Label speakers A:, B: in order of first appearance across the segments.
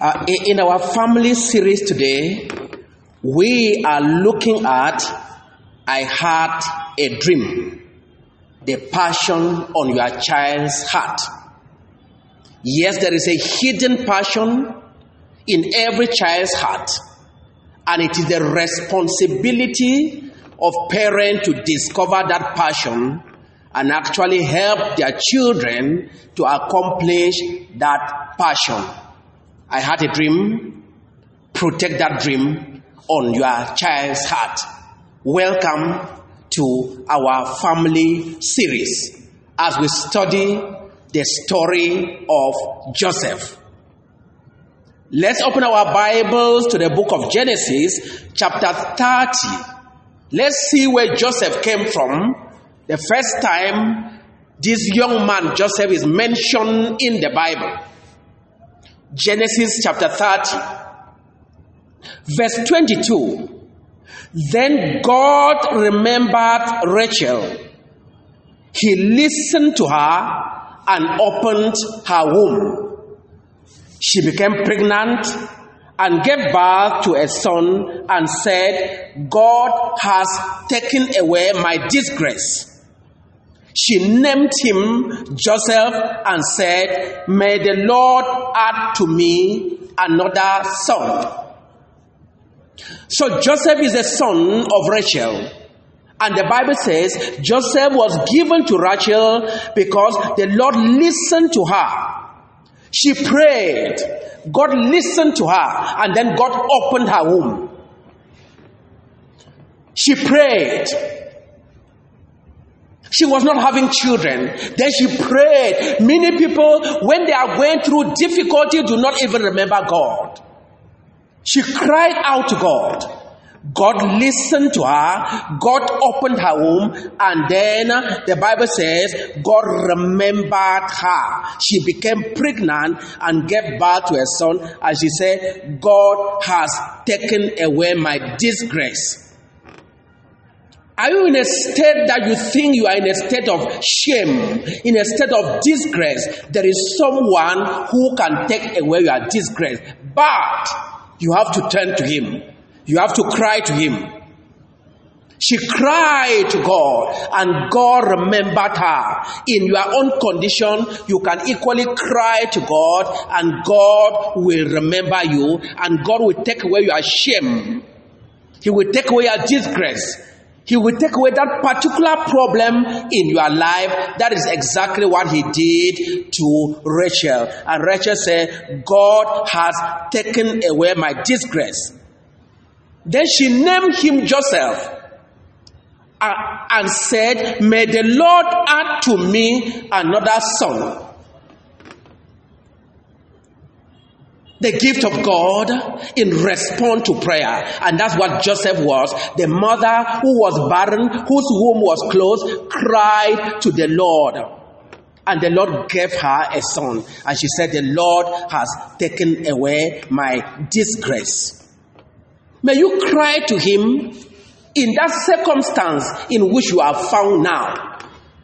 A: Uh, in our family series today, we are looking at I had a dream, the passion on your child's heart. Yes, there is a hidden passion in every child's heart, and it is the responsibility of parents to discover that passion and actually help their children to accomplish that passion. I had a dream. Protect that dream on your child's heart. Welcome to our family series as we study the story of Joseph. Let's open our Bibles to the book of Genesis, chapter 30. Let's see where Joseph came from. The first time this young man, Joseph, is mentioned in the Bible. Genesis chapter 30, verse 22. Then God remembered Rachel. He listened to her and opened her womb. She became pregnant and gave birth to a son and said, God has taken away my disgrace. She named him Joseph and said, May the Lord add to me another son. So Joseph is the son of Rachel. And the Bible says Joseph was given to Rachel because the Lord listened to her. She prayed. God listened to her and then God opened her womb. She prayed. She was not having children. Then she prayed. Many people, when they are going through difficulty, do not even remember God. She cried out to God. God listened to her. God opened her womb. And then the Bible says God remembered her. She became pregnant and gave birth to a son. And she said, God has taken away my disgrace. Are you in a state that you think you are in a state of shame, in a state of disgrace? There is someone who can take away your disgrace, but you have to turn to Him. You have to cry to Him. She cried to God, and God remembered her. In your own condition, you can equally cry to God, and God will remember you, and God will take away your shame. He will take away your disgrace. He will take away that particular problem in your life. That is exactly what he did to Rachel. And Rachel said, God has taken away my disgrace. Then she named him Joseph uh, and said, May the Lord add to me another son. The gift of God in response to prayer. And that's what Joseph was. The mother who was barren, whose womb was closed, cried to the Lord. And the Lord gave her a son. And she said, The Lord has taken away my disgrace. May you cry to him in that circumstance in which you are found now.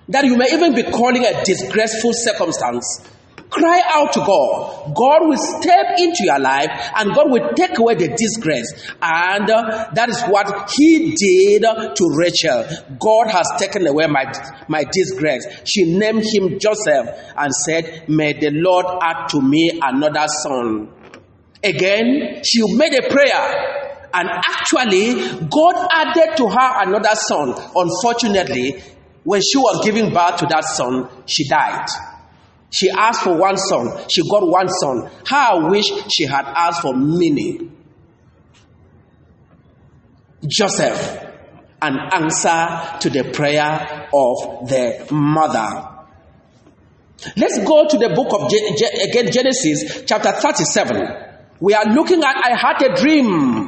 A: That you may even be calling a disgraceful circumstance Cry out to God. God will step into your life and God will take away the disgrace. And uh, that is what He did to Rachel. God has taken away my, my disgrace. She named him Joseph and said, May the Lord add to me another son. Again, she made a prayer. And actually, God added to her another son. Unfortunately, when she was giving birth to that son, she died. She asked for one son, she got one son. How I wish she had asked for many. Joseph, an answer to the prayer of the mother. Let's go to the book of again Genesis chapter 37. We are looking at I had a dream.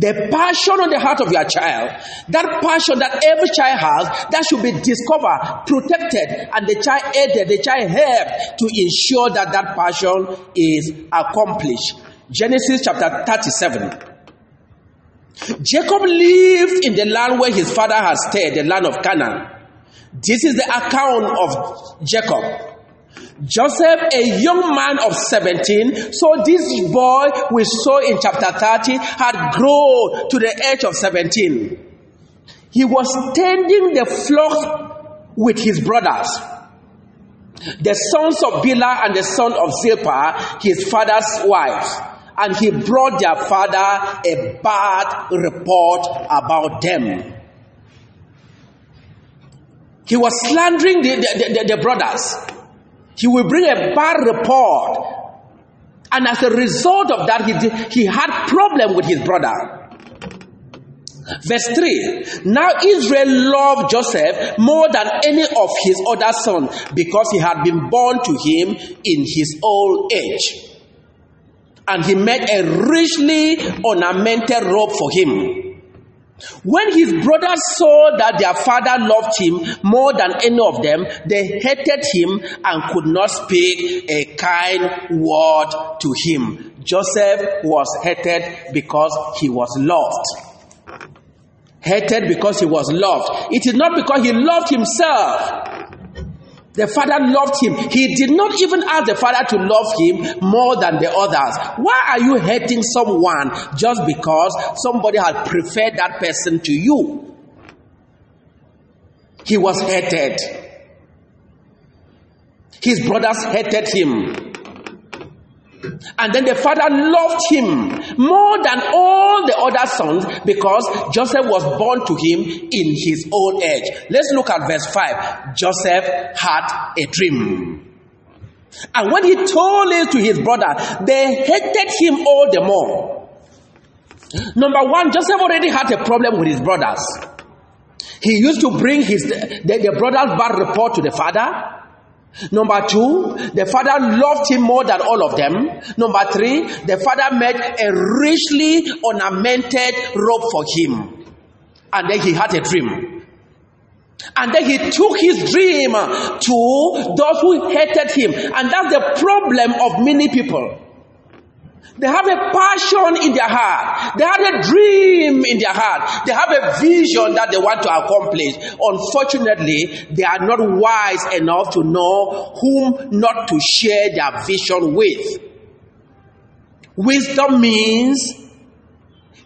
A: The passion on the heart of your child, that passion that every child has, that should be discovered, protected, and the child aided, the child helped to ensure that that passion is accomplished. Genesis chapter 37. Jacob lived in the land where his father had stayed, the land of Canaan. This is the account of Jacob. Joseph, a young man of 17, so this boy we saw in chapter 30 had grown to the age of 17. He was tending the flock with his brothers, the sons of Bilhah and the son of Zilpah, his father's wives, and he brought their father a bad report about them. He was slandering the, the, the, the brothers. He will bring a bad report. And as a result of that, he, he had problem with his brother. Verse 3 Now Israel loved Joseph more than any of his other sons because he had been born to him in his old age. And he made a richly ornamented robe for him. When his brothers saw that their father loved him more than any of them, they hated him and could not speak a kind word to him. Joseph was hated because he was loved hated because he was loved. It is not because he loved himself. The father loved him. He did not even ask the father to love him more than the others. Why are you hating someone just because somebody had preferred that person to you? He was hated. His brothers hated him. And then the father loved him more than all the other sons because Joseph was born to him in his old age. Let's look at verse 5. Joseph had a dream. And when he told it to his brother, they hated him all the more. Number one, Joseph already had a problem with his brothers. He used to bring his the, the brother's bad report to the father. Number two, the father loved him more than all of them. Number three, the father made a richly ornamented robe for him. And then he had a dream. And then he took his dream to those who hated him. And that's the problem of many people. They have a passion in their heart. They have a dream in their heart. They have a vision that they want to accomplish. Unfortunately, they are not wise enough to know whom not to share their vision with. Wisdom means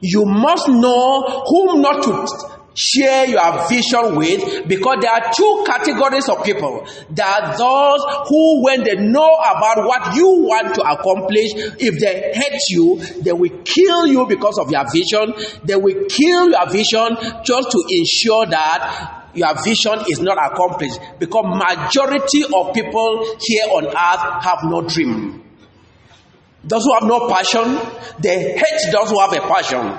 A: you must know whom not to share your vision with because there are two categories of people. There are those who, when they know about what you want to accomplish, if they hate you, they will kill you because of your vision. They will kill your vision just to ensure that your vision is not accomplished because majority of people here on earth have no dream. Those who have no passion, they hate those who have a passion.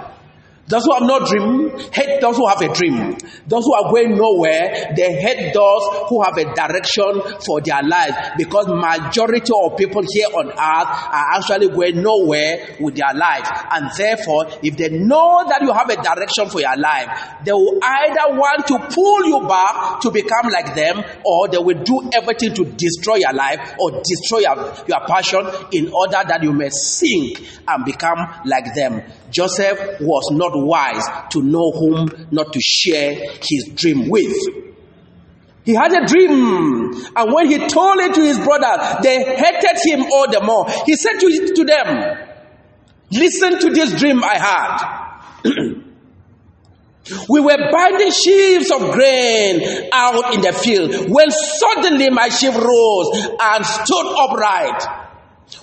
A: Those who have no dream hate those who have a dream. Those who are going nowhere, they hate those who have a direction for their life because majority of people here on earth are actually going nowhere with their life. And therefore, if they know that you have a direction for your life, they will either want to pull you back to become like them or they will do everything to destroy your life or destroy your, your passion in order that you may sink and become like them. Joseph was not wise to know whom not to share his dream with. He had a dream, and when he told it to his brother, they hated him all the more. He said to, to them, Listen to this dream I had. we were binding sheaves of grain out in the field when suddenly my sheaf rose and stood upright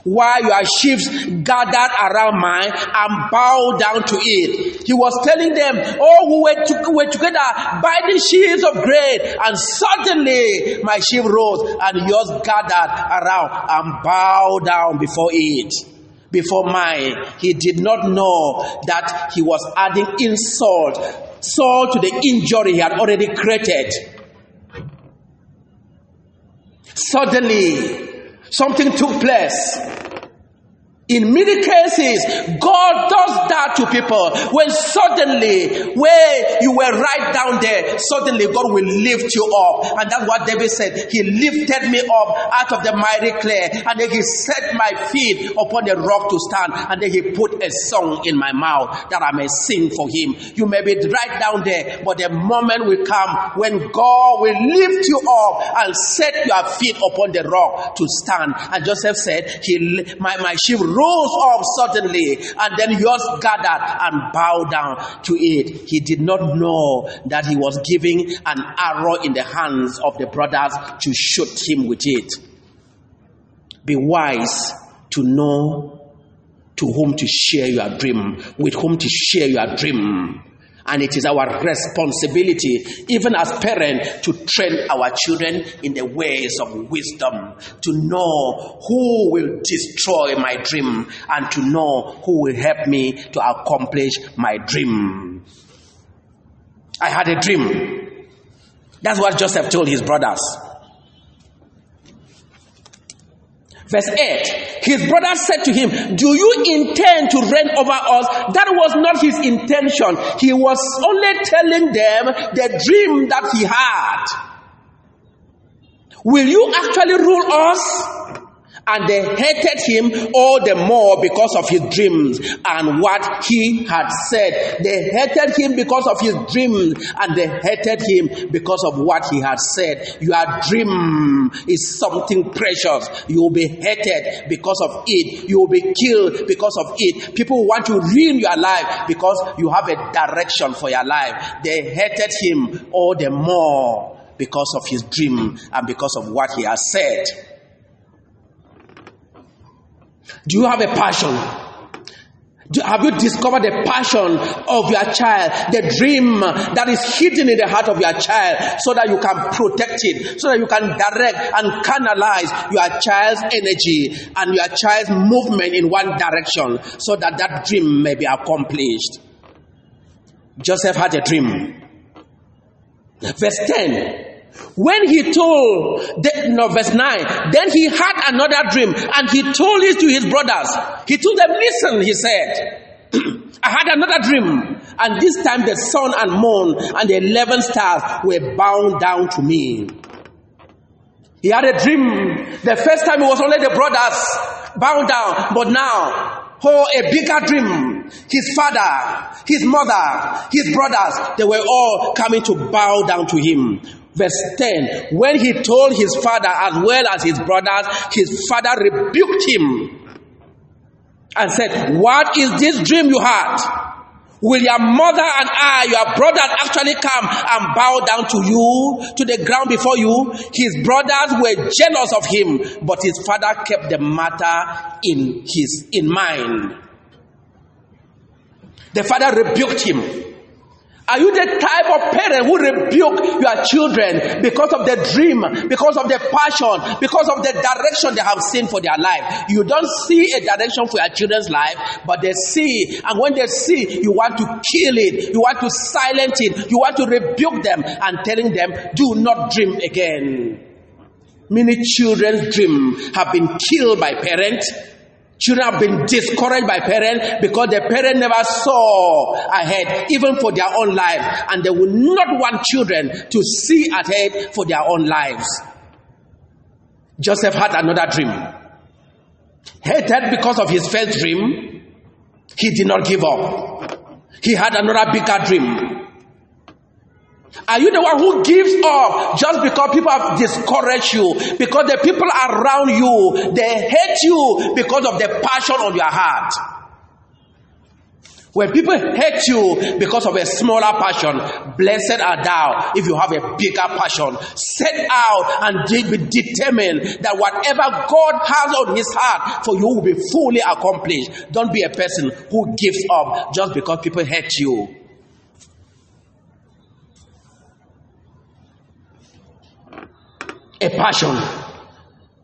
A: while your sheep gathered around mine and bowed down to it. He was telling them, Oh, we were, to, we were together binding sheaves of grain, and suddenly my sheep rose and yours gathered around and bowed down before it. Before mine, he did not know that he was adding insult, salt to the injury he had already created. Suddenly, Something took place In many cases, God does that to people. When suddenly, where you were right down there, suddenly God will lift you up. And that's what David said. He lifted me up out of the mighty clay, and then he set my feet upon the rock to stand, and then he put a song in my mouth that I may sing for him. You may be right down there, but the moment will come when God will lift you up and set your feet upon the rock to stand. And Joseph said, He my, my sheep rose up suddenly, and then yours gathered and bowed down to it. He did not know that he was giving an arrow in the hands of the brothers to shoot him with it. Be wise to know to whom to share your dream, with whom to share your dream. And it is our responsibility, even as parents, to train our children in the ways of wisdom, to know who will destroy my dream, and to know who will help me to accomplish my dream. I had a dream. That's what Joseph told his brothers. Verse 8 His brother said to him, Do you intend to reign over us? That was not his intention. He was only telling them the dream that he had. Will you actually rule us? And they hated him all the more because of his dreams and what he had said. They hated him because of his dreams and they hated him because of what he had said. Your dream is something precious. You will be hated because of it. You will be killed because of it. People want to ruin your life because you have a direction for your life. They hated him all the more because of his dream and because of what he has said. Do you have a passion? Do, have you discovered the passion of your child, the dream that is hidden in the heart of your child, so that you can protect it, so that you can direct and canalize your child's energy and your child's movement in one direction, so that that dream may be accomplished? Joseph had a dream. Verse 10 when he told, no, verse 9, then he had another dream and he told it to his brothers. He told them, Listen, he said, I had another dream, and this time the sun and moon and the 11 stars were bound down to me. He had a dream. The first time it was only the brothers bound down, but now, oh, a bigger dream. His father, his mother, his brothers, they were all coming to bow down to him. Verse 10 When he told his father as well as his brothers, his father rebuked him and said, What is this dream you had? Will your mother and I, your brothers, actually come and bow down to you, to the ground before you? His brothers were jealous of him, but his father kept the matter in his in mind. The father rebuked him. Are you the type of parent who rebuke your children because of the dream, because of the passion, because of the direction they have seen for their life? You don't see a direction for your children's life, but they see, and when they see, you want to kill it, you want to silence it, you want to rebuke them and telling them, do not dream again. Many children's dreams have been killed by parents Children have been discouraged by parents because the parents never saw ahead, even for their own life, and they will not want children to see ahead for their own lives. Joseph had another dream. Hated because of his first dream, he did not give up. He had another bigger dream. Are you the one who gives up just because people have discouraged you? Because the people around you, they hate you because of the passion on your heart. When people hate you because of a smaller passion, blessed are thou if you have a bigger passion. Set out and be determined that whatever God has on his heart for you will be fully accomplished. Don't be a person who gives up just because people hate you. A passion,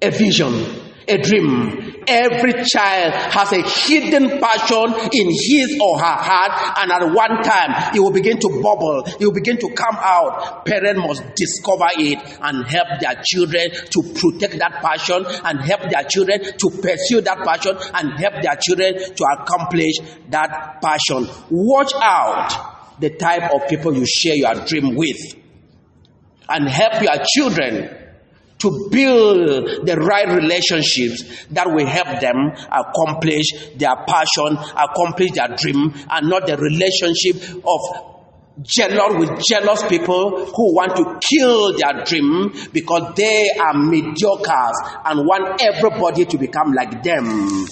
A: a vision. a dream. Every child has a hidden passion in his or her heart, and at one time it will begin to bubble, it will begin to come out. Parents must discover it and help their children to protect that passion and help their children to pursue that passion and help their children to accomplish that passion. Watch out the type of people you share your dream with and help your children to build the right relationships that will help them accomplish their passion, accomplish their dream, and not the relationship of jealous with jealous people who want to kill their dream because they are mediocres and want everybody to become like them.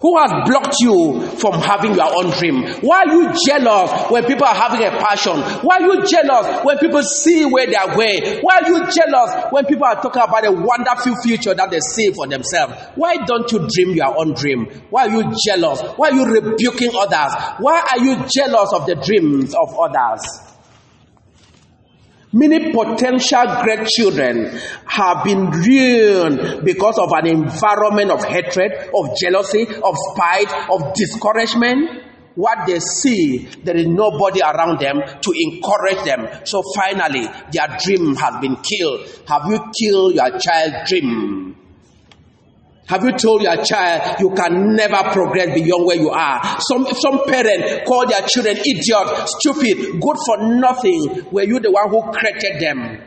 A: Who has blocked you from having your own dream? Why are you jealous when people are having a passion? Why are you jealous when people see where they are going? Why are you jealous when people are talking about a wonderful future that they see for themselves? Why don't you dream your own dream? Why are you jealous? Why are you rebuking others? Why are you jealous of the dreams of others? Many potential great children have been ruined because of an environment of hatred, of jealousy, of spite, of discouragement. What they see, there is nobody around them to encourage them. So finally, their dream has been killed. Have you killed your child's dream? Have you told your child you can never progress beyond where you are? Some, some parent call their children idiot, stupid, good for nothing. Were you the one who created them?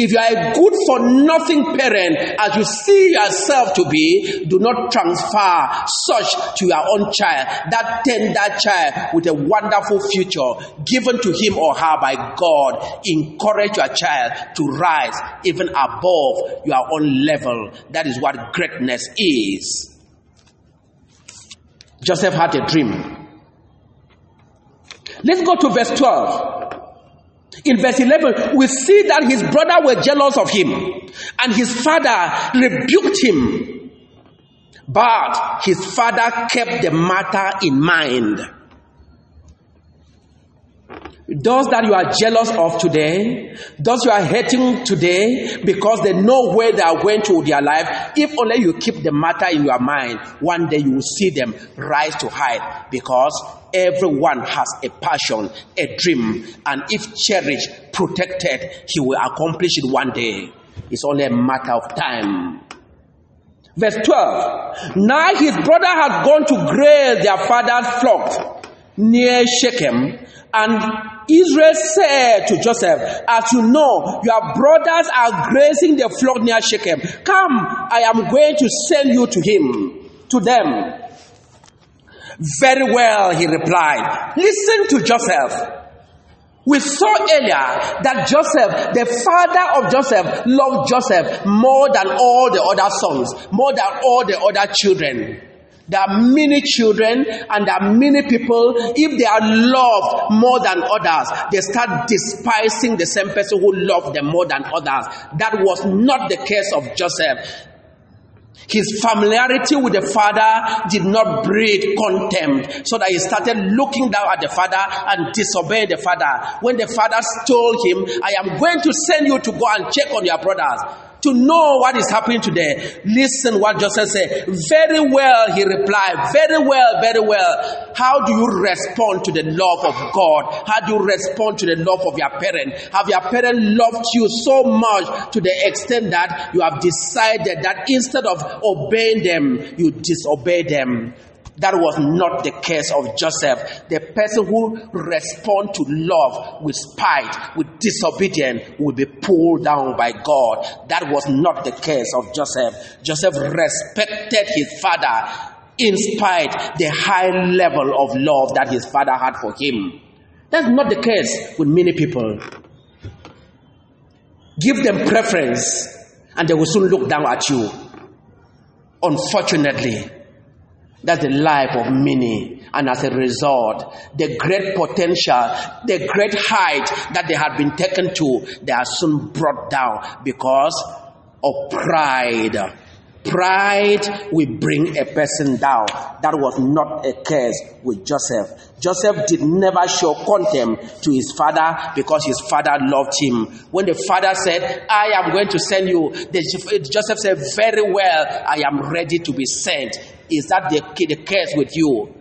A: If you are a good for nothing parent, as you see yourself to be, do not transfer such to your own child, that tender child with a wonderful future given to him or her by God. Encourage your child to rise even above your own level. That is what greatness is. Joseph had a dream. Let's go to verse 12. In verse 11, we see that his brother were jealous of him and his father rebuked him. But his father kept the matter in mind. Those that you are jealous of today, those you are hating today because they know where they are going to their life, if only you keep the matter in your mind, one day you will see them rise to height because everyone has a passion, a dream, and if cherished, protected, he will accomplish it one day. It's only a matter of time. Verse 12. Now his brother had gone to graze their father's flock near Shechem, and Israel said to Joseph, As you know, your brothers are grazing the flock near Shechem. Come, I am going to send you to him, to them. Very well, he replied. Listen to Joseph. We saw earlier that Joseph, the father of Joseph, loved Joseph more than all the other sons, more than all the other children. There are many children and there are many people, if they are loved more than others, they start despising the same person who loved them more than others. That was not the case of Joseph. His familiarity with the father did not breed contempt, so that he started looking down at the father and disobeying the father. When the father told him, I am going to send you to go and check on your brothers to know what is happening today. Listen what Joseph said. Very well, he replied. Very well, very well. How do you respond to the love of God? How do you respond to the love of your parent? Have your parent loved you so much to the extent that you have decided that instead of obeying them, you disobey them? That was not the case of Joseph. The person who responds to love with spite, with disobedience, will be pulled down by God. That was not the case of Joseph. Joseph respected his father in spite the high level of love that his father had for him. That's not the case with many people. Give them preference and they will soon look down at you. Unfortunately, that's the life of many. And as a result, the great potential, the great height that they had been taken to, they are soon brought down because of pride. Pride will bring a person down. That was not a case with Joseph. Joseph did never show contempt to his father because his father loved him. When the father said, I am going to send you, Joseph said, Very well, I am ready to be sent. Is that the, the case with you?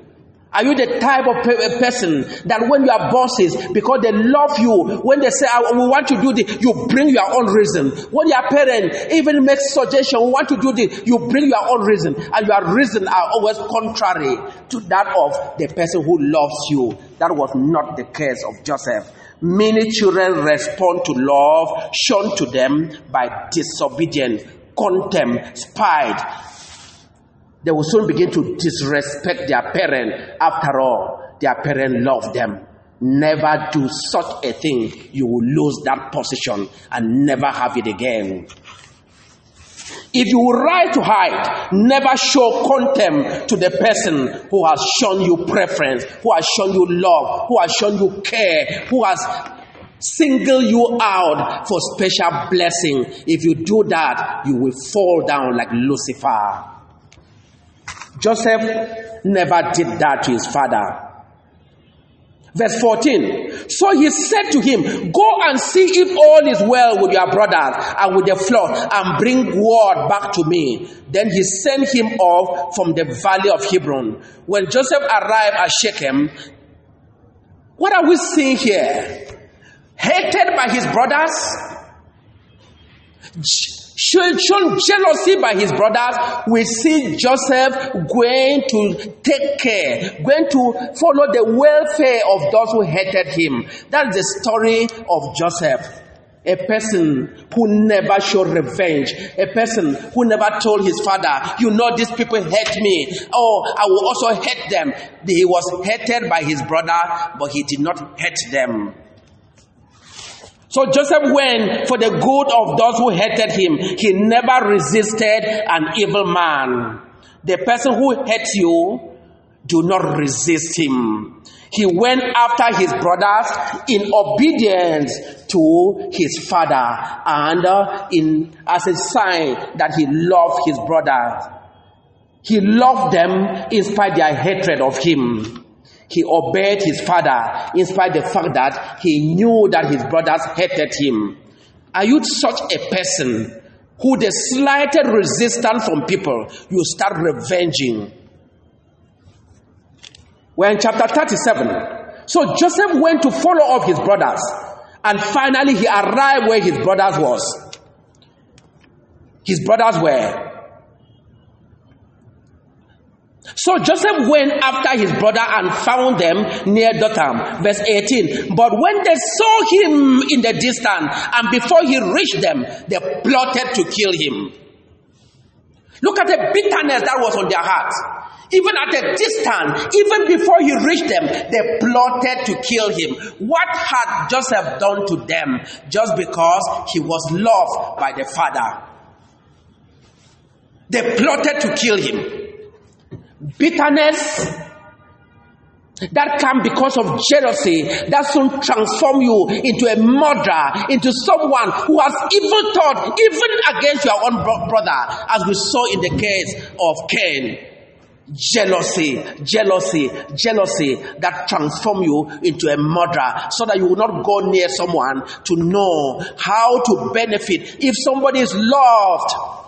A: Are you the type of person that when your bosses, because they love you, when they say, we want you to do this, you bring your own reason. When your parent even makes suggestion, we want to do this, you bring your own reason. And your reason are always contrary to that of the person who loves you. That was not the case of Joseph. Many children respond to love shown to them by disobedience, contempt, spite, they will soon begin to disrespect their parent. After all, their parent loved them. Never do such a thing. You will lose that position and never have it again. If you rise to hide, never show contempt to the person who has shown you preference, who has shown you love, who has shown you care, who has singled you out for special blessing. If you do that, you will fall down like Lucifer. Joseph never did that to his father. Verse 14. So he said to him, Go and see if all is well with your brothers and with the flock, and bring word back to me. Then he sent him off from the valley of Hebron. When Joseph arrived at Shechem, what are we seeing here? Hated by his brothers, shown jealousy by his brothers, we see Joseph going to take care, going to follow the welfare of those who hated him. That's the story of Joseph. A person who never showed revenge. A person who never told his father, you know these people hate me. Oh, I will also hate them. He was hated by his brother, but he did not hate them. So Joseph went for the good of those who hated him. He never resisted an evil man. The person who hates you, do not resist him. He went after his brothers in obedience to his father and uh, in as a sign that he loved his brothers. He loved them in spite of their hatred of him. He obeyed his father in spite the fact that he knew that his brothers hated him. Are you such a person who the slightest resistance from people, you start revenging? We're in chapter 37. So Joseph went to follow up his brothers, and finally he arrived where his brothers was. His brothers were So Joseph went after his brother and found them near Dothan. Verse 18. But when they saw him in the distance and before he reached them, they plotted to kill him. Look at the bitterness that was on their hearts. Even at a distance, even before he reached them, they plotted to kill him. What had Joseph done to them just because he was loved by the father? They plotted to kill him bitterness that come because of jealousy that soon transform you into a murderer, into someone who has evil thought even against your own brother, as we saw in the case of Cain. Jealousy, jealousy, jealousy that transform you into a murderer so that you will not go near someone to know how to benefit if somebody is loved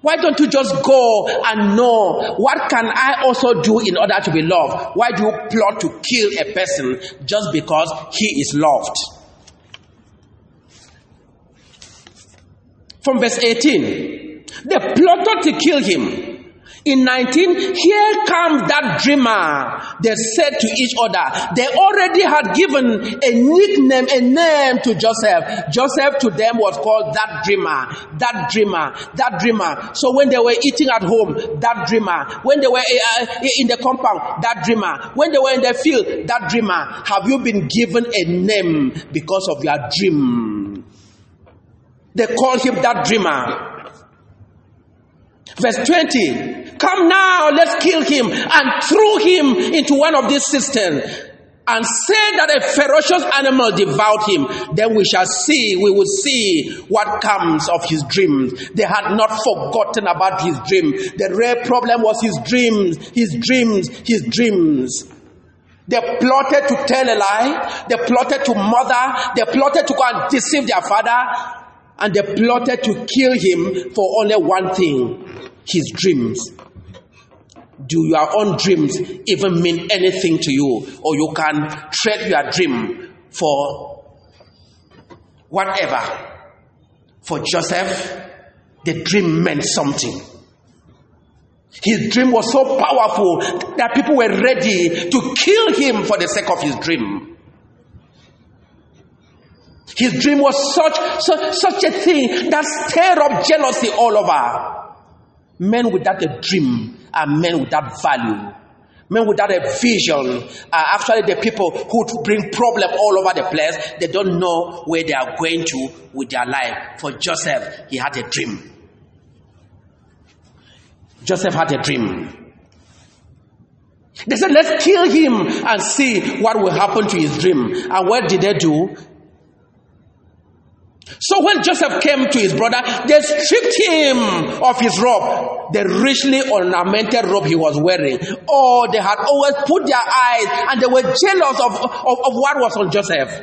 A: why don't you just go and know what can I also do in order to be loved? Why do you plot to kill a person just because he is loved? From verse 18, they plotted to kill him. In 19, here comes that dreamer. They said to each other, they already had given a nickname, a name to Joseph. Joseph to them was called that dreamer, that dreamer, that dreamer. So when they were eating at home, that dreamer. When they were uh, in the compound, that dreamer. When they were in the field, that dreamer. Have you been given a name because of your dream? They call him that dreamer. Verse 20. Come now, let's kill him and throw him into one of these cisterns and say that a ferocious animal devoured him, then we shall see, we will see what comes of his dreams. They had not forgotten about his dream. The real problem was his dreams, his dreams, his dreams. They plotted to tell a lie, they plotted to murder, they plotted to go and deceive their father, and they plotted to kill him for only one thing his dreams do your own dreams even mean anything to you? Or you can trade your dream for whatever. For Joseph, the dream meant something. His dream was so powerful that people were ready to kill him for the sake of his dream. His dream was such, such, such a thing that stirred up jealousy all over. Men without a dream are men without value. Men without a vision are actually the people who bring problem all over the place. They don't know where they are going to with their life. For Joseph, he had a dream. Joseph had a dream. They said, let's kill him and see what will happen to his dream. And what did they do? So when Joseph came to his brother, they stripped him of his robe, the richly ornamented robe he was wearing. Oh, they had always put their eyes and they were jealous of, of, of what was on Joseph.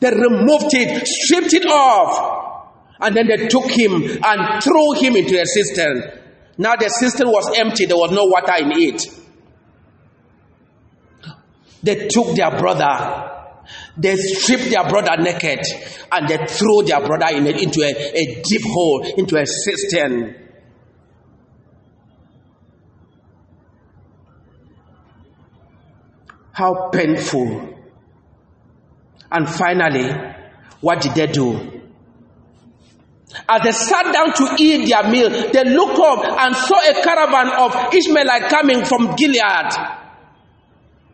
A: They removed it, stripped it off, and then they took him and threw him into a cistern. Now the cistern was empty, there was no water in it. They took their brother they strip their brother naked and they throw their brother in a, into a, a deep hole, into a cistern. How painful. And finally, what did they do? As they sat down to eat their meal, they looked up and saw a caravan of Ishmaelites coming from Gilead.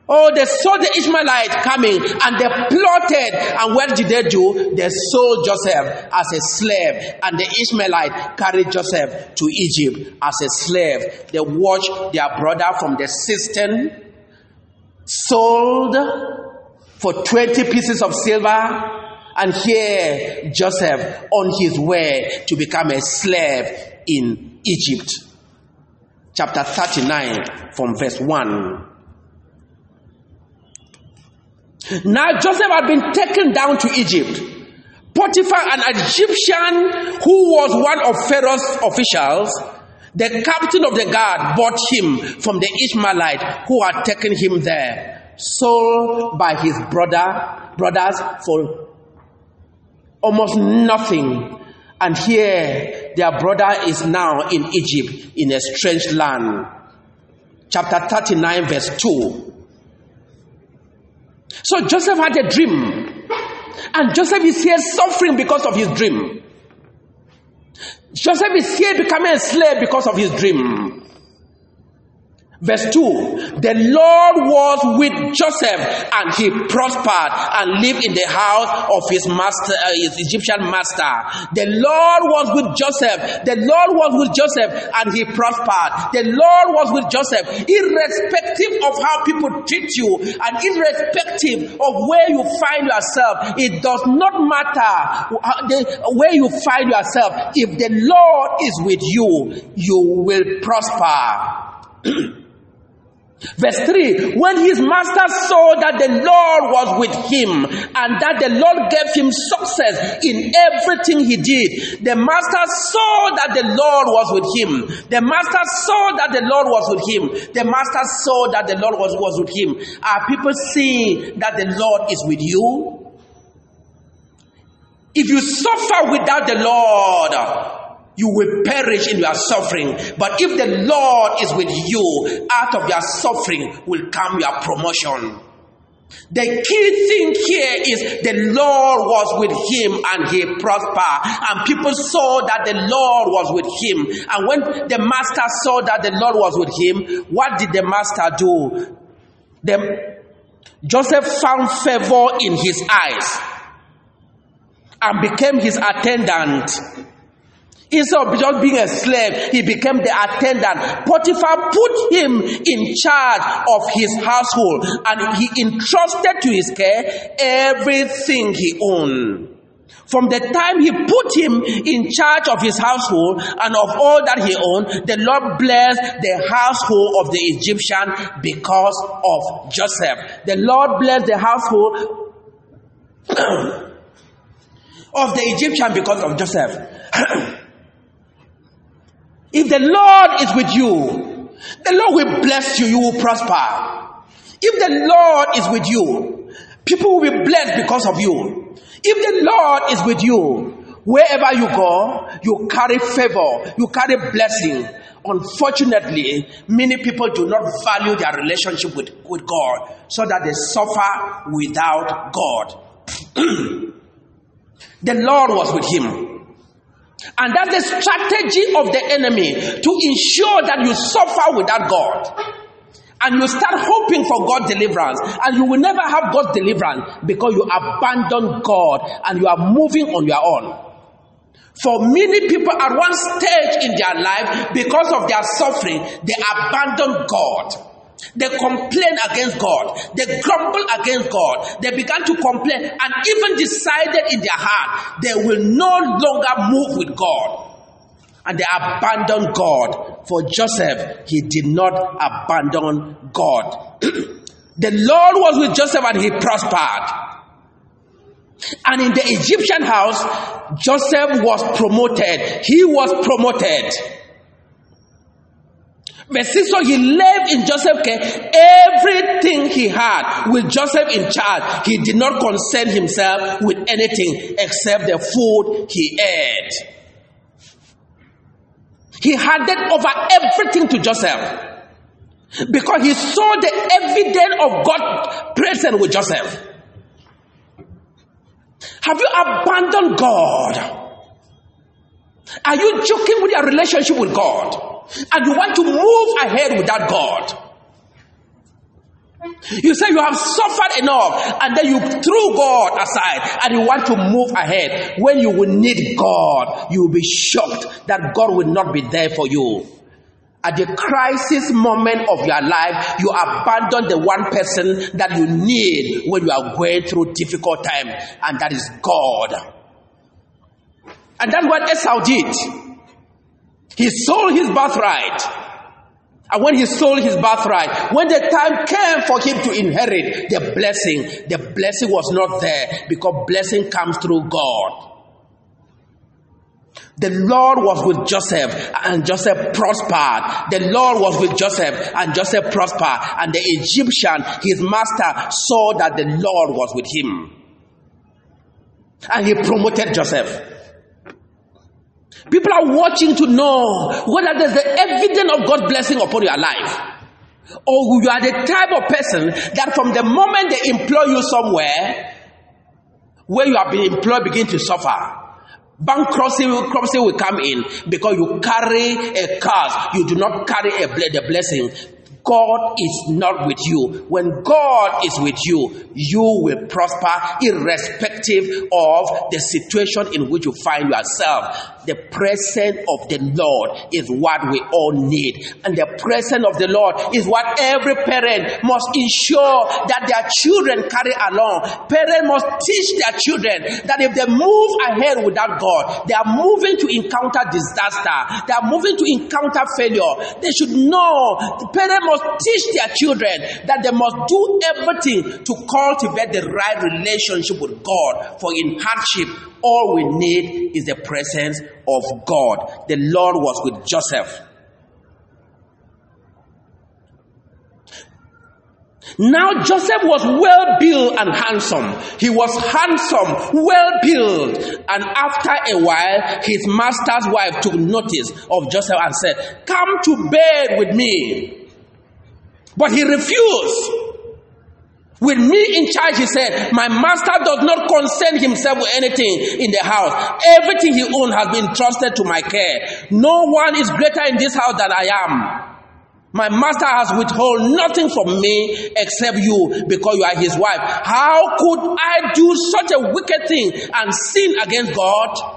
A: Oh, they saw the Ishmaelite coming and they plotted. And what did they do? They sold Joseph as a slave. And the Ishmaelite carried Joseph to Egypt as a slave. They watched their brother from the cistern, sold for 20 pieces of silver. And here Joseph on his way to become a slave in Egypt. Chapter 39 from verse 1. Now Joseph had been taken down to Egypt. Potiphar, an Egyptian who was one of Pharaoh's officials, the captain of the guard bought him from the Ishmaelite who had taken him there, sold by his brother brothers for almost nothing. And here their brother is now in Egypt in a strange land. Chapter 39, verse 2. So Joseph had a dream. And Joseph is here suffering because of his dream. Joseph is here becoming a slave because of his dream. Verse 2 The Lord was with Joseph and he prospered and lived in the house of his master, uh, his Egyptian master. The Lord was with Joseph. The Lord was with Joseph and he prospered. The Lord was with Joseph, irrespective of how people treat you and irrespective of where you find yourself. It does not matter where you find yourself. If the Lord is with you, you will prosper. Verse 3 When his master saw that the Lord was with him and that the Lord gave him success in everything he did, the master saw that the Lord was with him. The master saw that the Lord was with him. The master saw that the Lord was, was with him. Are people seeing that the Lord is with you? If you suffer without the Lord, you will perish in your suffering. But if the Lord is with you, out of your suffering will come your promotion. The key thing here is the Lord was with him and he prospered. And people saw that the Lord was with him. And when the master saw that the Lord was with him, what did the master do? The, Joseph found favor in his eyes and became his attendant Instead of just being a slave, he became the attendant. Potiphar put him in charge of his household and he entrusted to his care everything he owned. From the time he put him in charge of his household and of all that he owned, the Lord blessed the household of the Egyptian because of Joseph. The Lord blessed the household of the Egyptian because of Joseph. If the Lord is with you, the Lord will bless you, you will prosper. If the Lord is with you, people will be blessed because of you. If the Lord is with you, wherever you go, you carry favor, you carry blessing. Unfortunately, many people do not value their relationship with, with God so that they suffer without God. the Lord was with him. And that's the strategy of the enemy to ensure that you suffer without God. And you start hoping for God's deliverance, and you will never have God's deliverance because you abandon God and you are moving on your own. For many people at one stage in their life, because of their suffering, they abandon God. They complain against God. They grumble against God. They began to complain and even decided in their heart they will no longer move with God. And they abandoned God. For Joseph, he did not abandon God. the Lord was with Joseph and he prospered. And in the Egyptian house, Joseph was promoted. He was promoted. Verse 6 So he left in Joseph's care everything he had with Joseph in charge. He did not concern himself with anything except the food he ate. He handed over everything to Joseph because he saw the evidence of God present with Joseph. Have you abandoned God? Are you joking with your relationship with God? And you want to move ahead without God. You say you have suffered enough, and then you threw God aside and you want to move ahead. When you will need God, you will be shocked that God will not be there for you. At the crisis moment of your life, you abandon the one person that you need when you are going through difficult time, and that is God. And that's what Esau did. He sold his birthright. And when he sold his birthright, when the time came for him to inherit the blessing, the blessing was not there because blessing comes through God. The Lord was with Joseph and Joseph prospered. The Lord was with Joseph and Joseph prospered. And the Egyptian, his master, saw that the Lord was with him. And he promoted Joseph. People are watching to know whether there's the evidence of God's blessing upon your life. Or you are the type of person that from the moment they employ you somewhere, where you have been employed, begin to suffer. Bankruptcy, bankruptcy will come in because you carry a curse. You do not carry a, the blessing. God is not with you. When God is with you, you will prosper irrespective of the situation in which you find yourself the presence of the Lord is what we all need. And the presence of the Lord is what every parent must ensure that their children carry along. Parents must teach their children that if they move ahead without God, they are moving to encounter disaster. They are moving to encounter failure. They should know, the parent must teach their children that they must do everything to cultivate the right relationship with God. For in hardship, all we need is the presence of God. The Lord was with Joseph. Now Joseph was well built and handsome. He was handsome, well built. And after a while, his master's wife took notice of Joseph and said, Come to bed with me. But he refused. With me in charge, he said, My master does not concern himself with anything in the house. Everything he owns has been trusted to my care. No one is greater in this house than I am. My master has withheld nothing from me except you because you are his wife. How could I do such a wicked thing and sin against God?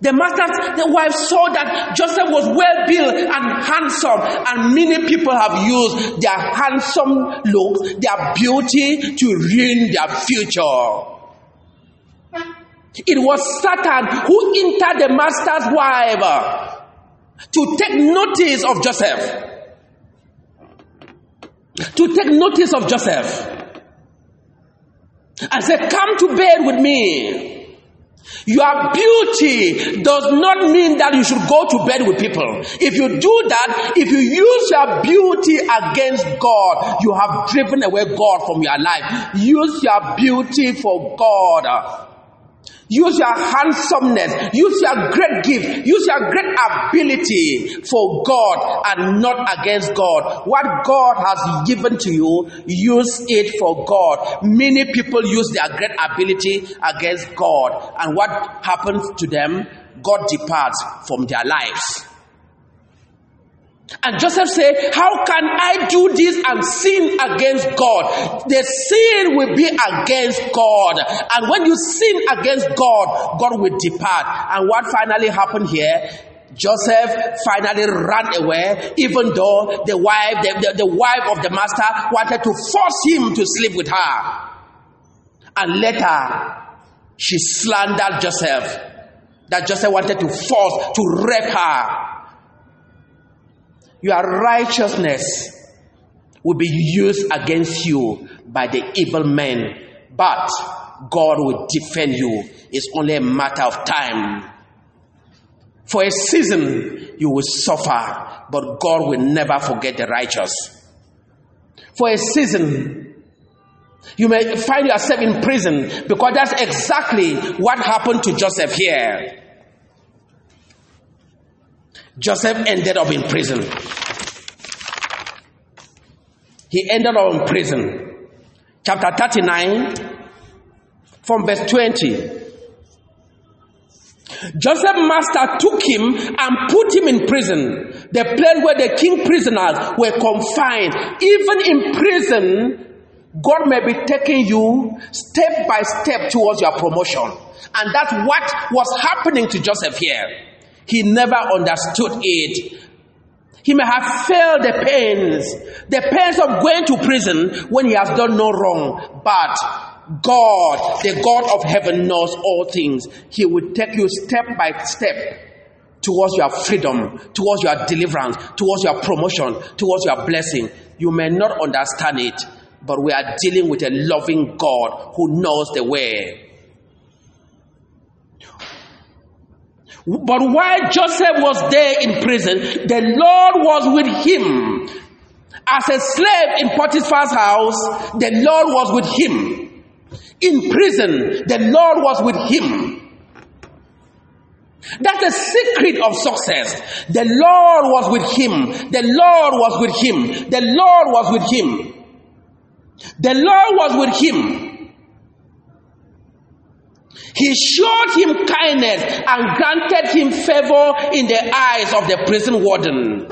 A: The master's the wife saw that Joseph was well built and handsome, and many people have used their handsome looks, their beauty to ruin their future. It was Satan who entered the master's wife to take notice of Joseph. To take notice of Joseph. And said, Come to bed with me. Your beauty does not mean that you should go to bed with people. If you do that, if you use your beauty against God, you have driven away God from your life. Use your beauty for God. Use your handsomeness. Use your great gift. Use your great ability for God and not against God. What God has given to you, use it for God. Many people use their great ability against God. And what happens to them? God departs from their lives. And Joseph said, How can I do this and sin against God? The sin will be against God. And when you sin against God, God will depart. And what finally happened here? Joseph finally ran away, even though the wife, the, the, the wife of the master wanted to force him to sleep with her. And later, she slandered Joseph that Joseph wanted to force to rape her. Your righteousness will be used against you by the evil men, but God will defend you. It's only a matter of time. For a season, you will suffer, but God will never forget the righteous. For a season, you may find yourself in prison because that's exactly what happened to Joseph here. Joseph ended up in prison. He ended up in prison. Chapter 39, from verse 20. Joseph master took him and put him in prison, the place where the king prisoners were confined. Even in prison, God may be taking you step by step towards your promotion. And that's what was happening to Joseph here. He never understood it. He may have felt the pains, the pains of going to prison when he has done no wrong. But God, the God of heaven, knows all things. He will take you step by step towards your freedom, towards your deliverance, towards your promotion, towards your blessing. You may not understand it, but we are dealing with a loving God who knows the way. But while Joseph was there in prison, the Lord was with him. As a slave in Potiphar's house, the Lord was with him. In prison, the Lord was with him. That's the secret of success. The Lord was with him. The Lord was with him. The Lord was with him. The Lord was with him. He showed him kindness and granted him favor in the eyes of the prison warden.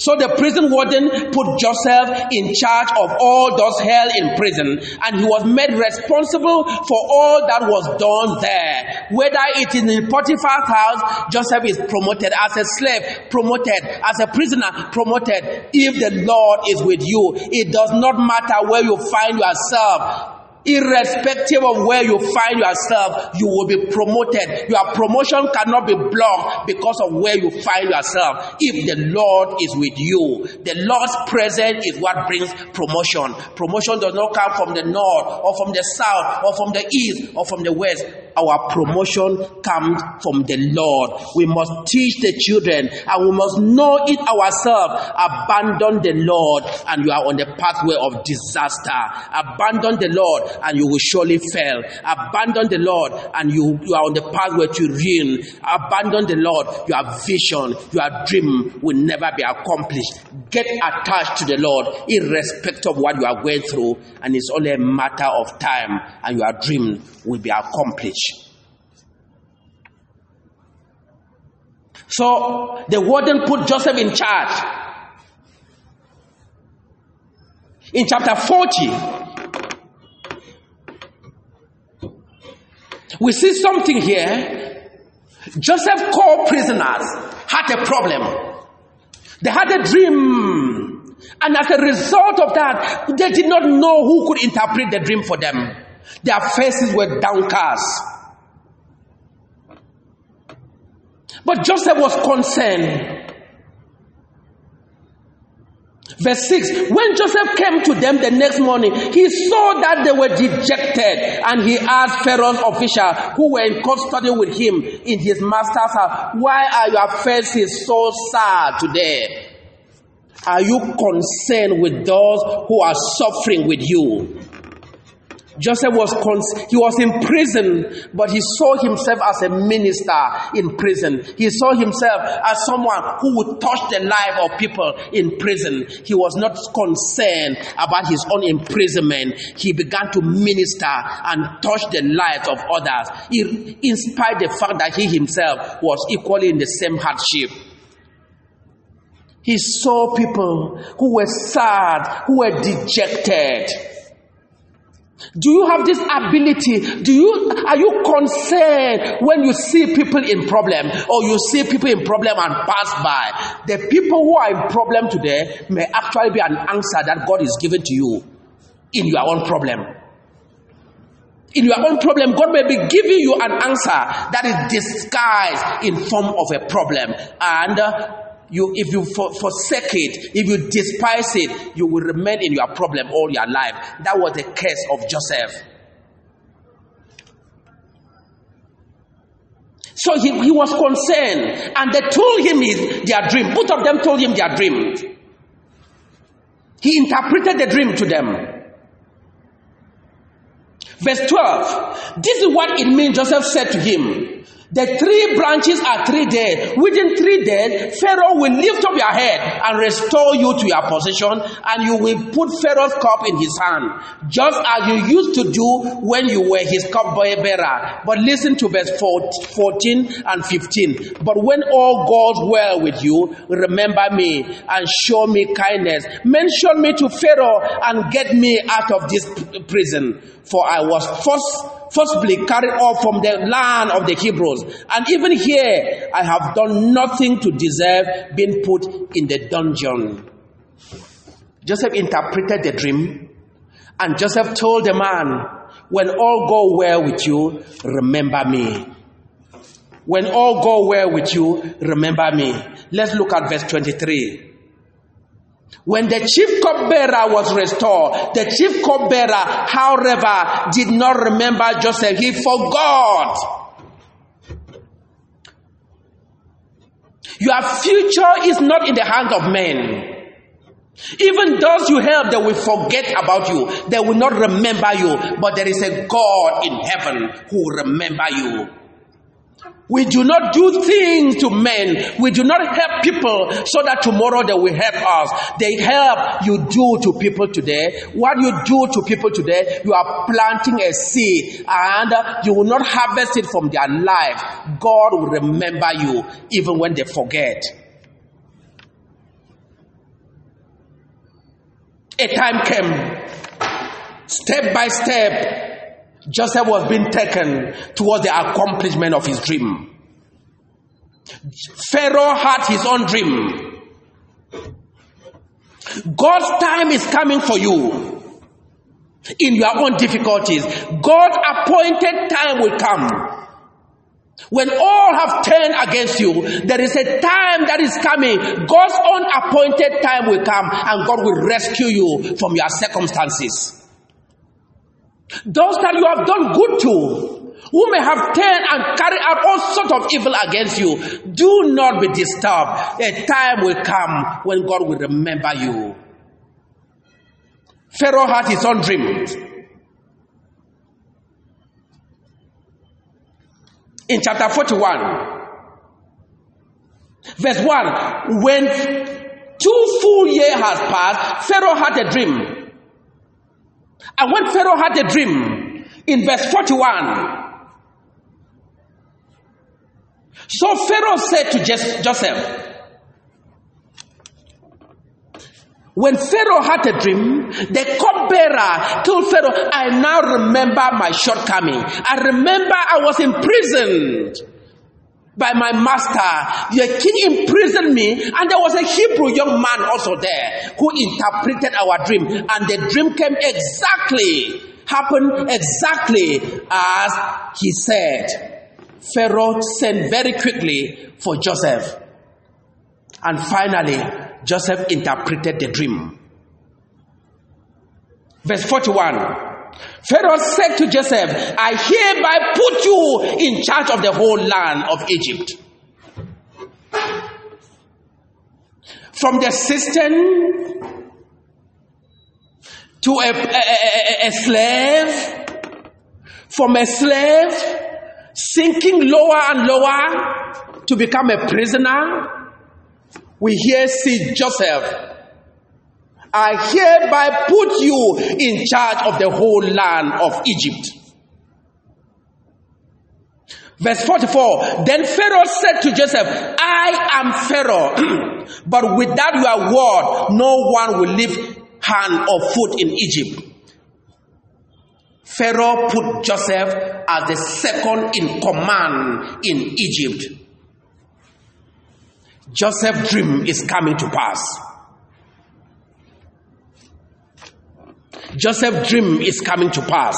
A: So the prison warden put Joseph in charge of all those held in prison, and he was made responsible for all that was done there. Whether it is in Potiphar's house, Joseph is promoted as a slave, promoted as a prisoner, promoted. If the Lord is with you, it does not matter where you find yourself irrespective of where you find yourself, you will be promoted. Your promotion cannot be blocked because of where you find yourself. If the Lord is with you, the Lord's presence is what brings promotion. Promotion does not come from the north or from the south or from the east or from the west. Our promotion comes from the Lord. We must teach the children and we must know it ourselves. Abandon the Lord and you are on the pathway of disaster. Abandon the Lord and you will surely fail. Abandon the Lord and you, you are on the pathway to ruin. Abandon the Lord. Your vision, your dream will never be accomplished. Get attached to the Lord, irrespective of what you are going through, and it's only a matter of time, and your dream will be accomplished. So the warden put Joseph in charge. In chapter 40, we see something here Joseph called prisoners, had a problem. They had a dream. And as a result of that, they did not know who could interpret the dream for them. Their faces were downcast. But Joseph was concerned. Verse 6 When Joseph came to them the next morning, he saw that they were dejected, and he asked Pharaoh's officials who were in custody with him in his master's house, Why are your faces so sad today? Are you concerned with those who are suffering with you? Joseph was he was in prison, but he saw himself as a minister in prison. He saw himself as someone who would touch the life of people in prison. He was not concerned about his own imprisonment. He began to minister and touch the lives of others, in spite of the fact that he himself was equally in the same hardship. He saw people who were sad, who were dejected do you have this ability? Do you are you concerned when you see people in problem or you see people in problem and pass by? The people who are in problem today may actually be an answer that God is giving to you in your own problem. In your own problem, God may be giving you an answer that is disguised in form of a problem. And uh, you, if you for, forsake it, if you despise it, you will remain in your problem all your life. That was the case of Joseph. So he, he was concerned, and they told him his, their dream. Both of them told him their dream. He interpreted the dream to them. Verse 12. This is what it means, Joseph said to him. The three branches are three days. Within three days, Pharaoh will lift up your head and restore you to your position, and you will put Pharaoh's cup in his hand, just as you used to do when you were his cup bearer. But listen to verse 14 and 15. But when all goes well with you, remember me and show me kindness. Mention me to Pharaoh and get me out of this prison, for I was first forcibly carried off from the land of the Hebrews. And even here, I have done nothing to deserve being put in the dungeon. Joseph interpreted the dream, and Joseph told the man, When all go well with you, remember me. When all go well with you, remember me. Let's look at verse 23. When the chief cupbearer was restored, the chief cupbearer, however, did not remember Joseph. He forgot. Your future is not in the hands of men. Even those you help, they will forget about you. They will not remember you. But there is a God in heaven who will remember you. We do not do things to men. We do not help people so that tomorrow they will help us. They help you do to people today, what you do to people today, you are planting a seed and you will not harvest it from their life. God will remember you even when they forget. A time came, step by step, Joseph was being taken towards the accomplishment of his dream. Pharaoh had his own dream. God's time is coming for you in your own difficulties. God appointed time will come. When all have turned against you, there is a time that is coming. God's own appointed time will come and God will rescue you from your circumstances. Those that you have done good to, who may have turned and carried out all sorts of evil against you, do not be disturbed. A time will come when God will remember you. Pharaoh had his own dream. In chapter 41, verse 1, when two full years has passed, Pharaoh had a dream. And when Pharaoh had a dream in verse 41, so Pharaoh said to Joseph, when Pharaoh had a dream, the cupbearer told Pharaoh, I now remember my shortcoming. I remember I was imprisoned. By my master. The king imprisoned me, and there was a Hebrew young man also there who interpreted our dream, and the dream came exactly, happened exactly as he said. Pharaoh sent very quickly for Joseph. And finally, Joseph interpreted the dream. Verse 41 Pharaoh said to Joseph, I hereby put you in charge of the whole land of Egypt. From the cistern to a, a, a, a slave, from a slave sinking lower and lower to become a prisoner, we here see Joseph I hereby put you in charge of the whole land of Egypt. Verse 44 Then Pharaoh said to Joseph, I am Pharaoh, but without your word, no one will lift hand or foot in Egypt. Pharaoh put Joseph as the second in command in Egypt. Joseph's dream is coming to pass. Joseph's dream is coming to pass.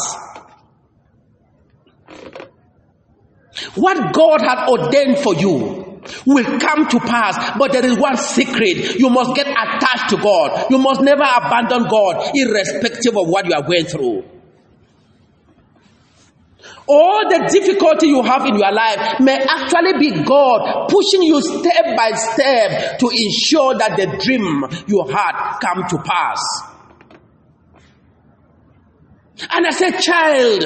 A: What God had ordained for you will come to pass, but there is one secret. You must get attached to God. You must never abandon God, irrespective of what you are going through. All the difficulty you have in your life may actually be God pushing you step by step to ensure that the dream you had come to pass. And as a child,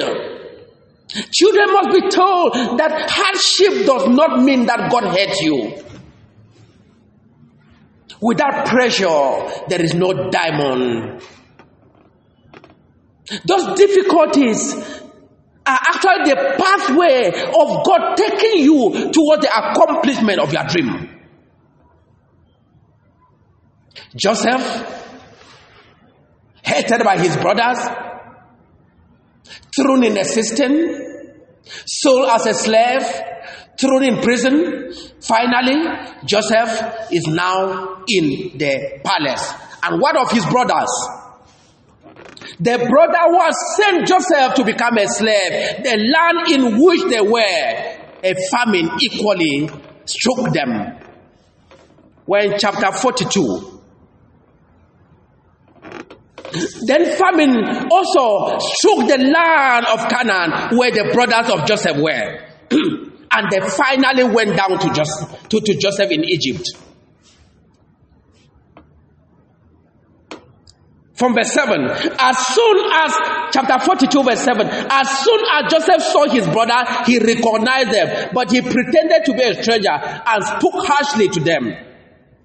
A: children must be told that hardship does not mean that God hates you. Without pressure, there is no diamond. Those difficulties are actually the pathway of God taking you toward the accomplishment of your dream. Joseph, hated by his brothers, thrown in a cistern, sold as a slave, thrown in prison. Finally, Joseph is now in the palace. And what of his brothers? The brother who has sent Joseph to become a slave, the land in which they were, a famine equally struck them. When chapter 42, then famine also struck the land of Canaan where the brothers of Joseph were. and they finally went down to, Joseph, to, to Joseph in Egypt. From verse 7, as soon as, chapter 42, verse 7, as soon as Joseph saw his brother, he recognized them, but he pretended to be a stranger and spoke harshly to them.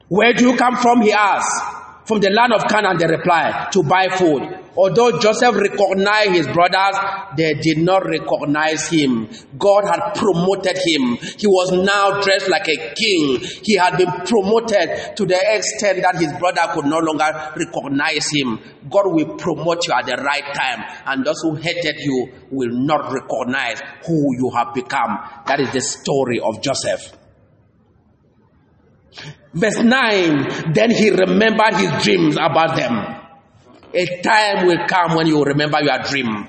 A: Where do you come from? He asked. From the land of Canaan, they replied, to buy food. Although Joseph recognized his brothers, they did not recognize him. God had promoted him. He was now dressed like a king. He had been promoted to the extent that his brother could no longer recognize him. God will promote you at the right time, and those who hated you will not recognize who you have become. That is the story of Joseph. Verse 9, then he remembered his dreams about them. A time will come when you will remember your dream.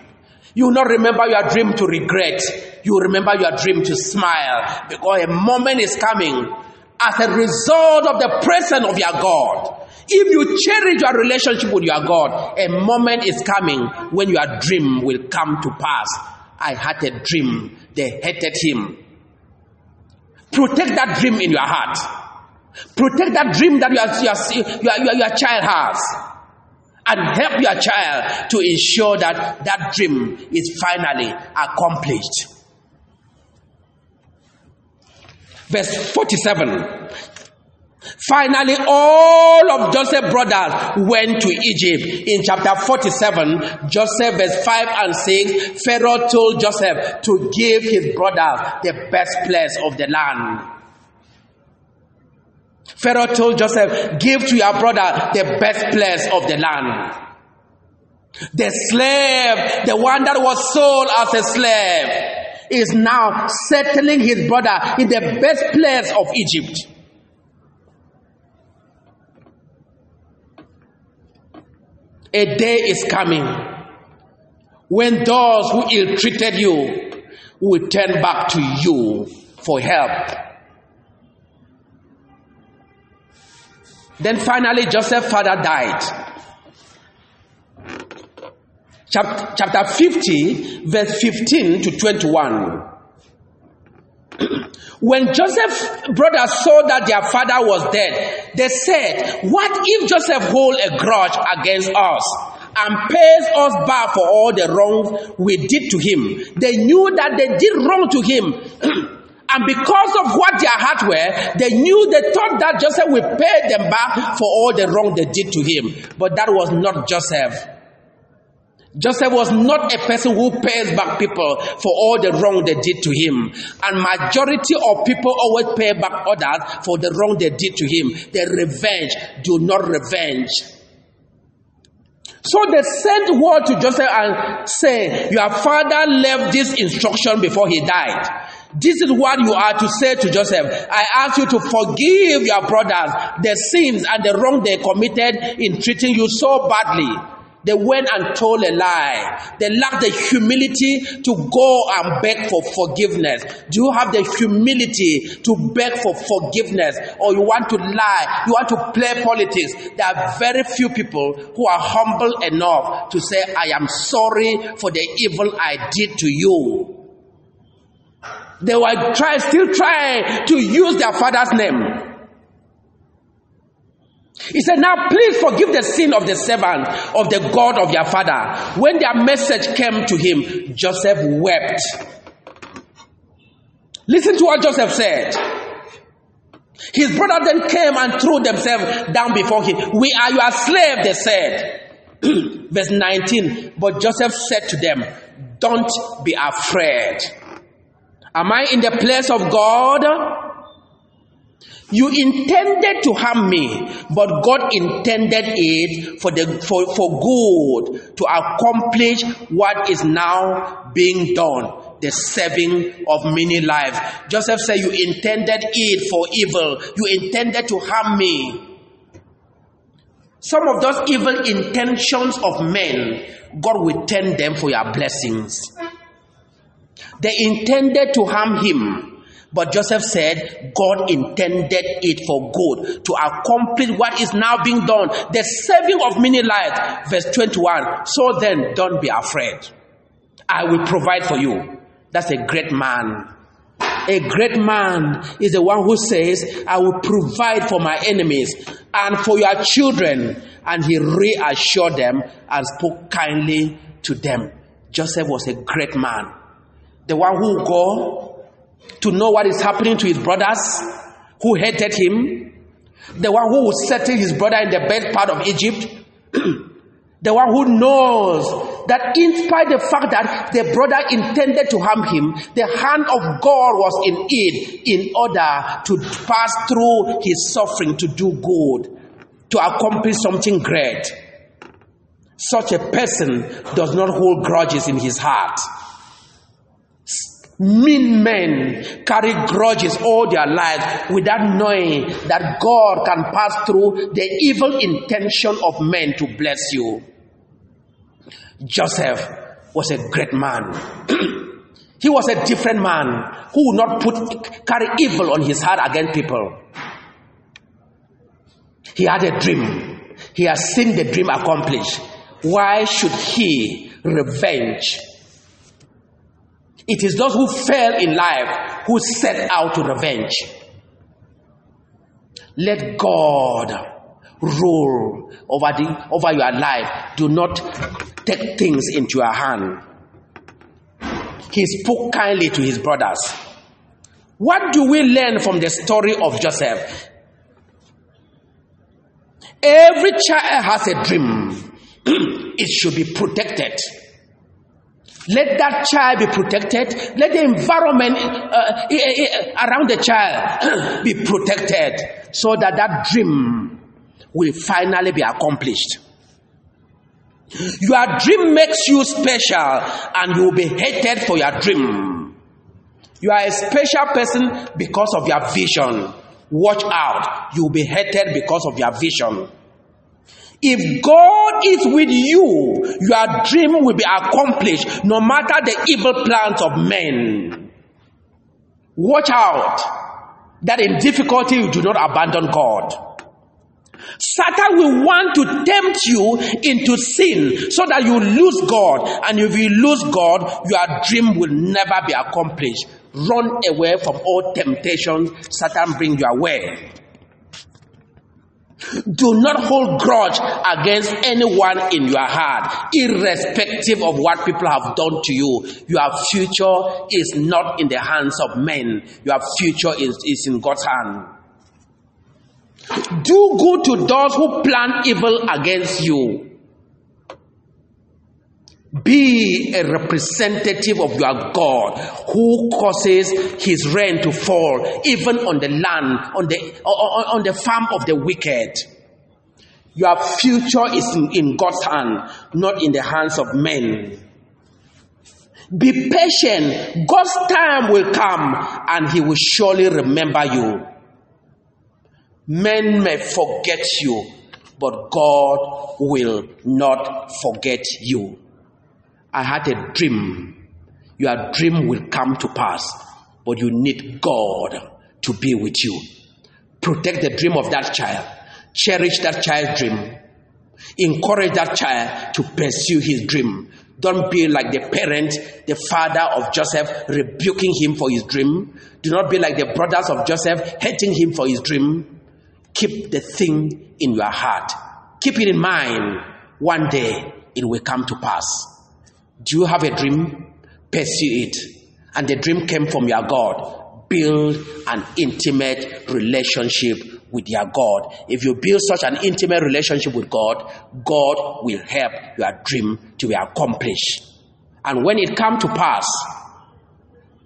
A: You will not remember your dream to regret. You will remember your dream to smile because a moment is coming as a result of the presence of your God. If you cherish your relationship with your God, a moment is coming when your dream will come to pass. I had a dream. They hated him. Protect that dream in your heart. Protect that dream that your, your, your, your child has. And help your child to ensure that that dream is finally accomplished. Verse 47. Finally, all of Joseph's brothers went to Egypt. In chapter 47, Joseph, verse 5 and 6, Pharaoh told Joseph to give his brothers the best place of the land. Pharaoh told Joseph, Give to your brother the best place of the land. The slave, the one that was sold as a slave, is now settling his brother in the best place of Egypt. A day is coming when those who ill treated you will turn back to you for help. Then finally, Joseph's father died. Chapter 50, verse 15 to 21. when Joseph's brothers saw that their father was dead, they said, What if Joseph hold a grudge against us and pays us back for all the wrong we did to him? They knew that they did wrong to him. And because of what their heart were, they knew they thought that Joseph would pay them back for all the wrong they did to him. But that was not Joseph. Joseph was not a person who pays back people for all the wrong they did to him. And majority of people always pay back others for the wrong they did to him. They revenge, do not revenge. So they sent word to Joseph and say, Your father left this instruction before he died. This is what you are to say to Joseph. I ask you to forgive your brothers the sins and the wrong they committed in treating you so badly. They went and told a lie. They lacked the humility to go and beg for forgiveness. Do you have the humility to beg for forgiveness or you want to lie? You want to play politics? There are very few people who are humble enough to say, I am sorry for the evil I did to you. They were try, still trying to use their father's name. He said, Now please forgive the sin of the servant of the God of your father. When their message came to him, Joseph wept. Listen to what Joseph said. His brother then came and threw themselves down before him. We are your slave, they said. Verse 19. But Joseph said to them, Don't be afraid. Am I in the place of God? You intended to harm me, but God intended it for, the, for, for good to accomplish what is now being done the saving of many lives. Joseph said, You intended it for evil, you intended to harm me. Some of those evil intentions of men, God will turn them for your blessings. They intended to harm him. But Joseph said, God intended it for good to accomplish what is now being done, the saving of many lives. Verse 21. So then, don't be afraid. I will provide for you. That's a great man. A great man is the one who says, I will provide for my enemies and for your children. And he reassured them and spoke kindly to them. Joseph was a great man the one who go to know what is happening to his brothers who hated him, the one who will settle his brother in the best part of Egypt, the one who knows that in spite of the fact that the brother intended to harm him, the hand of God was in it in order to pass through his suffering to do good, to accomplish something great. Such a person does not hold grudges in his heart. Mean men carry grudges all their lives without knowing that God can pass through the evil intention of men to bless you. Joseph was a great man. he was a different man who would not put carry evil on his heart against people. He had a dream. He has seen the dream accomplished. Why should he revenge it is those who fail in life who set out to revenge. Let God rule over, the, over your life. Do not take things into your hand. He spoke kindly to his brothers. What do we learn from the story of Joseph? Every child has a dream. it should be protected. Let that child be protected. Let the environment uh, eh, eh, eh, around the child be protected so that that dream will finally be accomplished. Your dream makes you special and you will be hated for your dream. You are a special person because of your vision. Watch out. You'll be hated because of your vision. If God is with you, your dream will be accomplished no matter the evil plans of men. Watch out that in difficulty you do not abandon God. Satan will want to tempt you into sin so that you lose God. And if you lose God, your dream will never be accomplished. Run away from all temptations Satan bring your way. Do not hold grudge against anyone in your heart, irrespective of what people have done to you. Your future is not in the hands of men. Your future is, is in God's hand. Do good to those who plan evil against you. Be a representative of your God who causes his rain to fall even on the land, on the, on the farm of the wicked. Your future is in, in God's hand, not in the hands of men. Be patient. God's time will come and he will surely remember you. Men may forget you, but God will not forget you. I had a dream. Your dream will come to pass, but you need God to be with you. Protect the dream of that child. Cherish that child's dream. Encourage that child to pursue his dream. Don't be like the parent, the father of Joseph, rebuking him for his dream. Do not be like the brothers of Joseph, hating him for his dream. Keep the thing in your heart. Keep it in mind. One day it will come to pass. Do you have a dream? Pursue it. And the dream came from your God. Build an intimate relationship with your God. If you build such an intimate relationship with God, God will help your dream to be accomplished. And when it come to pass,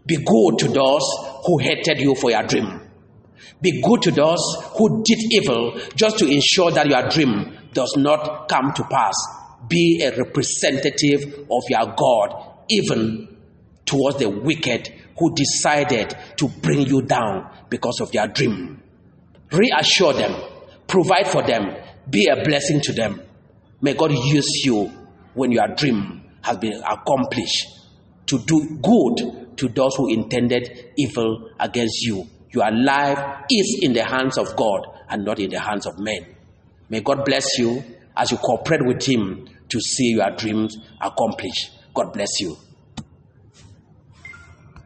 A: be good to those who hated you for your dream. Be good to those who did evil just to ensure that your dream does not come to pass. Be a representative of your God, even towards the wicked who decided to bring you down because of their dream. Reassure them, provide for them, be a blessing to them. May God use you when your dream has been accomplished to do good to those who intended evil against you. Your life is in the hands of God and not in the hands of men. May God bless you as you cooperate with Him to see your dreams accomplished. God bless you.